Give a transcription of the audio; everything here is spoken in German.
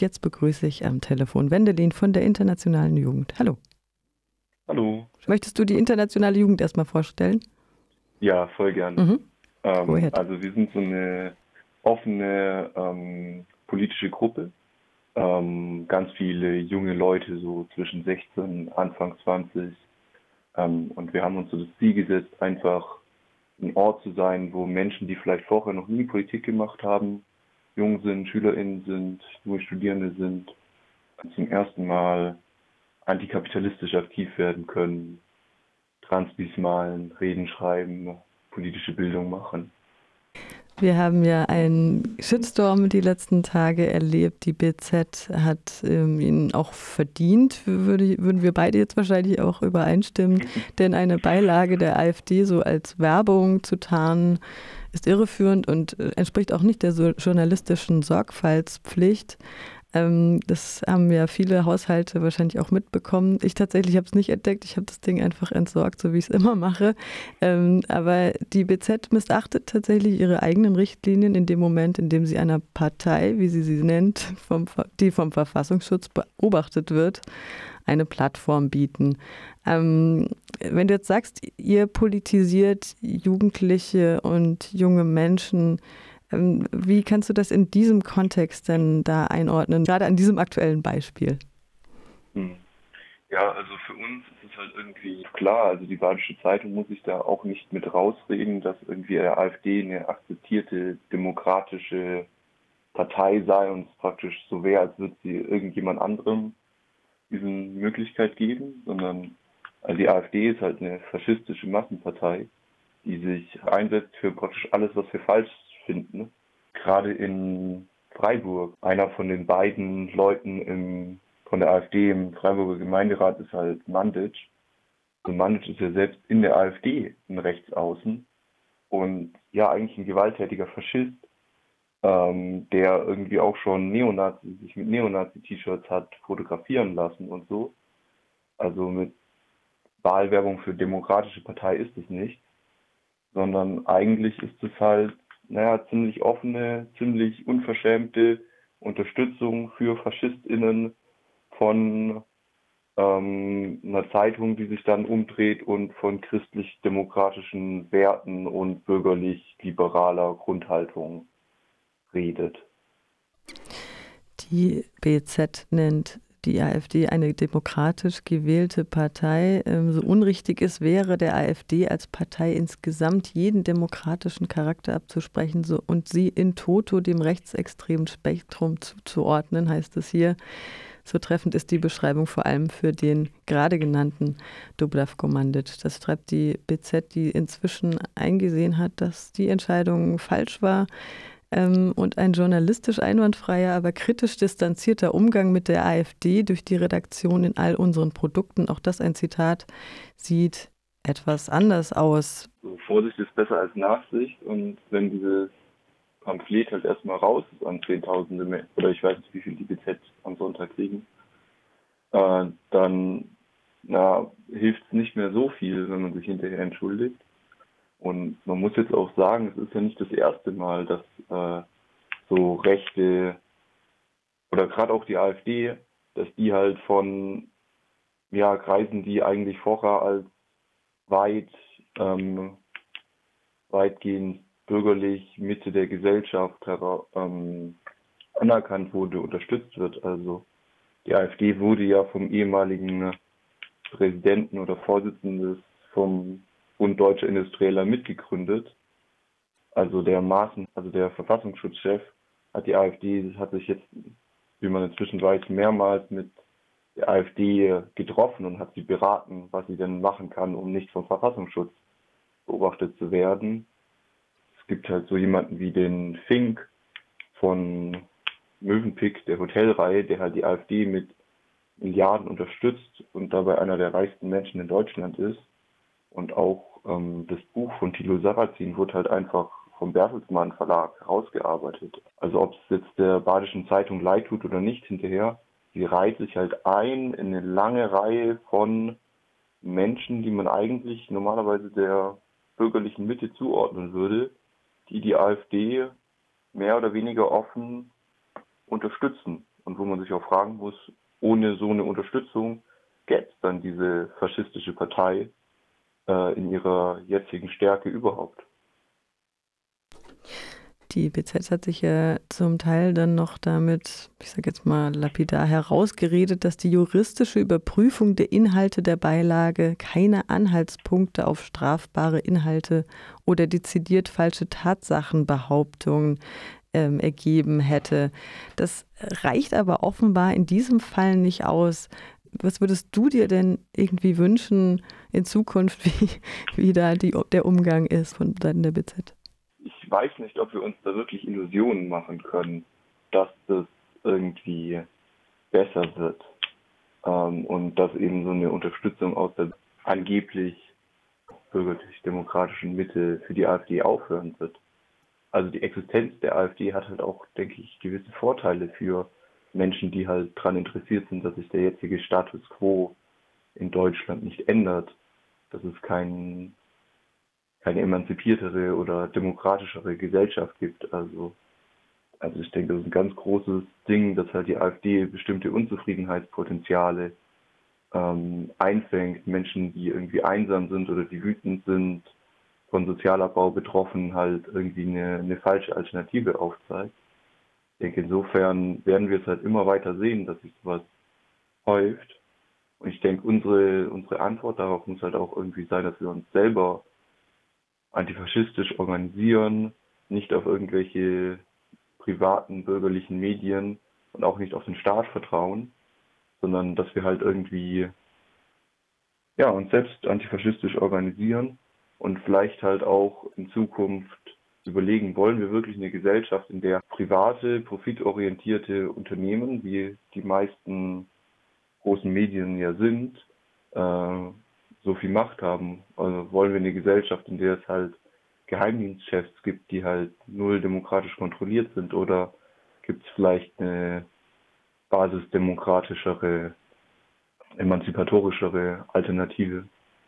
Und jetzt begrüße ich am Telefon Wendelin von der Internationalen Jugend. Hallo. Hallo. Möchtest du die Internationale Jugend erstmal vorstellen? Ja, voll gerne. Mhm. Ähm, also wir sind so eine offene ähm, politische Gruppe. Ähm, ganz viele junge Leute, so zwischen 16, Anfang 20. Ähm, und wir haben uns so das Ziel gesetzt, einfach ein Ort zu sein, wo Menschen, die vielleicht vorher noch nie Politik gemacht haben, jung sind, SchülerInnen sind, junge Studierende sind, zum ersten Mal antikapitalistisch aktiv werden können, Transbis malen, Reden schreiben, politische Bildung machen. Wir haben ja einen Shitstorm die letzten Tage erlebt. Die BZ hat ähm, ihn auch verdient, würde, würden wir beide jetzt wahrscheinlich auch übereinstimmen. Denn eine Beilage der AfD so als Werbung zu tarnen, ist irreführend und äh, entspricht auch nicht der journalistischen Sorgfaltspflicht. Ähm, das haben ja viele Haushalte wahrscheinlich auch mitbekommen. Ich tatsächlich habe es nicht entdeckt. Ich habe das Ding einfach entsorgt, so wie ich es immer mache. Ähm, aber die BZ missachtet tatsächlich ihre eigenen Richtlinien in dem Moment, in dem sie einer Partei, wie sie sie nennt, vom, die vom Verfassungsschutz beobachtet wird, eine Plattform bieten. Ähm, wenn du jetzt sagst, ihr politisiert Jugendliche und junge Menschen, wie kannst du das in diesem Kontext denn da einordnen, gerade an diesem aktuellen Beispiel? Hm. Ja, also für uns ist es halt irgendwie klar, also die Badische Zeitung muss sich da auch nicht mit rausreden, dass irgendwie der AfD eine akzeptierte demokratische Partei sei und es praktisch so wäre, als würde sie irgendjemand anderem diese Möglichkeit geben, sondern also die AfD ist halt eine faschistische Massenpartei, die sich einsetzt für praktisch alles, was wir falsch finden. Gerade in Freiburg, einer von den beiden Leuten im, von der AfD im Freiburger Gemeinderat ist halt Mandic. Und Mandic ist ja selbst in der AfD ein Rechtsaußen und ja eigentlich ein gewalttätiger Faschist, ähm, der irgendwie auch schon Neonazi, sich mit Neonazi-T-Shirts hat fotografieren lassen und so. Also mit Wahlwerbung für Demokratische Partei ist es nicht, sondern eigentlich ist es halt naja, ziemlich offene, ziemlich unverschämte Unterstützung für FaschistInnen von ähm, einer Zeitung, die sich dann umdreht und von christlich-demokratischen Werten und bürgerlich-liberaler Grundhaltung redet. Die BZ nennt die AfD eine demokratisch gewählte Partei. Ähm, so unrichtig es wäre, der AfD als Partei insgesamt jeden demokratischen Charakter abzusprechen so, und sie in toto dem rechtsextremen Spektrum zuzuordnen, heißt es hier. So treffend ist die Beschreibung vor allem für den gerade genannten Dubravko Mandic. Das schreibt die BZ, die inzwischen eingesehen hat, dass die Entscheidung falsch war ähm, und ein journalistisch einwandfreier, aber kritisch distanzierter Umgang mit der AfD durch die Redaktion in all unseren Produkten, auch das ein Zitat, sieht etwas anders aus. So, Vorsicht ist besser als Nachsicht und wenn dieses Pamphlet halt erstmal raus ist an Zehntausende oder ich weiß nicht, wie viel die BZ am Sonntag kriegen, äh, dann hilft es nicht mehr so viel, wenn man sich hinterher entschuldigt. Und man muss jetzt auch sagen, es ist ja nicht das erste Mal, dass äh, so Rechte oder gerade auch die AfD, dass die halt von ja, Kreisen, die eigentlich vorher als weit ähm, weitgehend bürgerlich Mitte der Gesellschaft ähm, anerkannt wurde, unterstützt wird. Also die AfD wurde ja vom ehemaligen Präsidenten oder Vorsitzenden vom Bund Deutscher Industrieller mitgegründet. Also der Maaßen, also der Verfassungsschutzchef, hat die AfD, hat sich jetzt, wie man inzwischen weiß, mehrmals mit der AfD getroffen und hat sie beraten, was sie denn machen kann, um nicht vom Verfassungsschutz beobachtet zu werden. Es gibt halt so jemanden wie den Fink von Mövenpick, der Hotelreihe, der halt die AfD mit Milliarden unterstützt und dabei einer der reichsten Menschen in Deutschland ist und auch ähm, das Buch von Thilo Sarrazin wurde halt einfach vom Bertelsmann Verlag herausgearbeitet. Also ob es jetzt der Badischen Zeitung leid tut oder nicht hinterher, sie reiht sich halt ein in eine lange Reihe von Menschen, die man eigentlich normalerweise der bürgerlichen Mitte zuordnen würde, die die AfD mehr oder weniger offen unterstützen und wo man sich auch fragen muss, ohne so eine Unterstützung gäbe es dann diese faschistische Partei in ihrer jetzigen Stärke überhaupt. Die BZ hat sich ja zum Teil dann noch damit, ich sage jetzt mal lapidar, herausgeredet, dass die juristische Überprüfung der Inhalte der Beilage keine Anhaltspunkte auf strafbare Inhalte oder dezidiert falsche Tatsachenbehauptungen ähm, ergeben hätte. Das reicht aber offenbar in diesem Fall nicht aus. Was würdest du dir denn irgendwie wünschen in Zukunft, wie, wie da die, der Umgang ist von Seiten der BZ? ich weiß nicht, ob wir uns da wirklich Illusionen machen können, dass das irgendwie besser wird. Ähm, und dass eben so eine Unterstützung aus der angeblich bürgerlich-demokratischen Mitte für die AfD aufhören wird. Also die Existenz der AfD hat halt auch, denke ich, gewisse Vorteile für Menschen, die halt daran interessiert sind, dass sich der jetzige Status quo in Deutschland nicht ändert. Dass es keinen keine emanzipiertere oder demokratischere Gesellschaft gibt. Also, also ich denke, das ist ein ganz großes Ding, dass halt die AfD bestimmte Unzufriedenheitspotenziale ähm, einfängt. Menschen, die irgendwie einsam sind oder die wütend sind, von Sozialabbau betroffen, halt irgendwie eine, eine falsche Alternative aufzeigt. Ich denke, insofern werden wir es halt immer weiter sehen, dass sich sowas häuft. Und ich denke, unsere, unsere Antwort darauf muss halt auch irgendwie sein, dass wir uns selber antifaschistisch organisieren, nicht auf irgendwelche privaten bürgerlichen Medien und auch nicht auf den Staat vertrauen, sondern dass wir halt irgendwie ja, uns selbst antifaschistisch organisieren und vielleicht halt auch in Zukunft überlegen, wollen wir wirklich eine Gesellschaft, in der private, profitorientierte Unternehmen, wie die meisten großen Medien ja sind, äh, so viel Macht haben. Also wollen wir eine Gesellschaft, in der es halt Geheimdienstchefs gibt, die halt null demokratisch kontrolliert sind oder gibt es vielleicht eine basisdemokratischere, emanzipatorischere Alternative?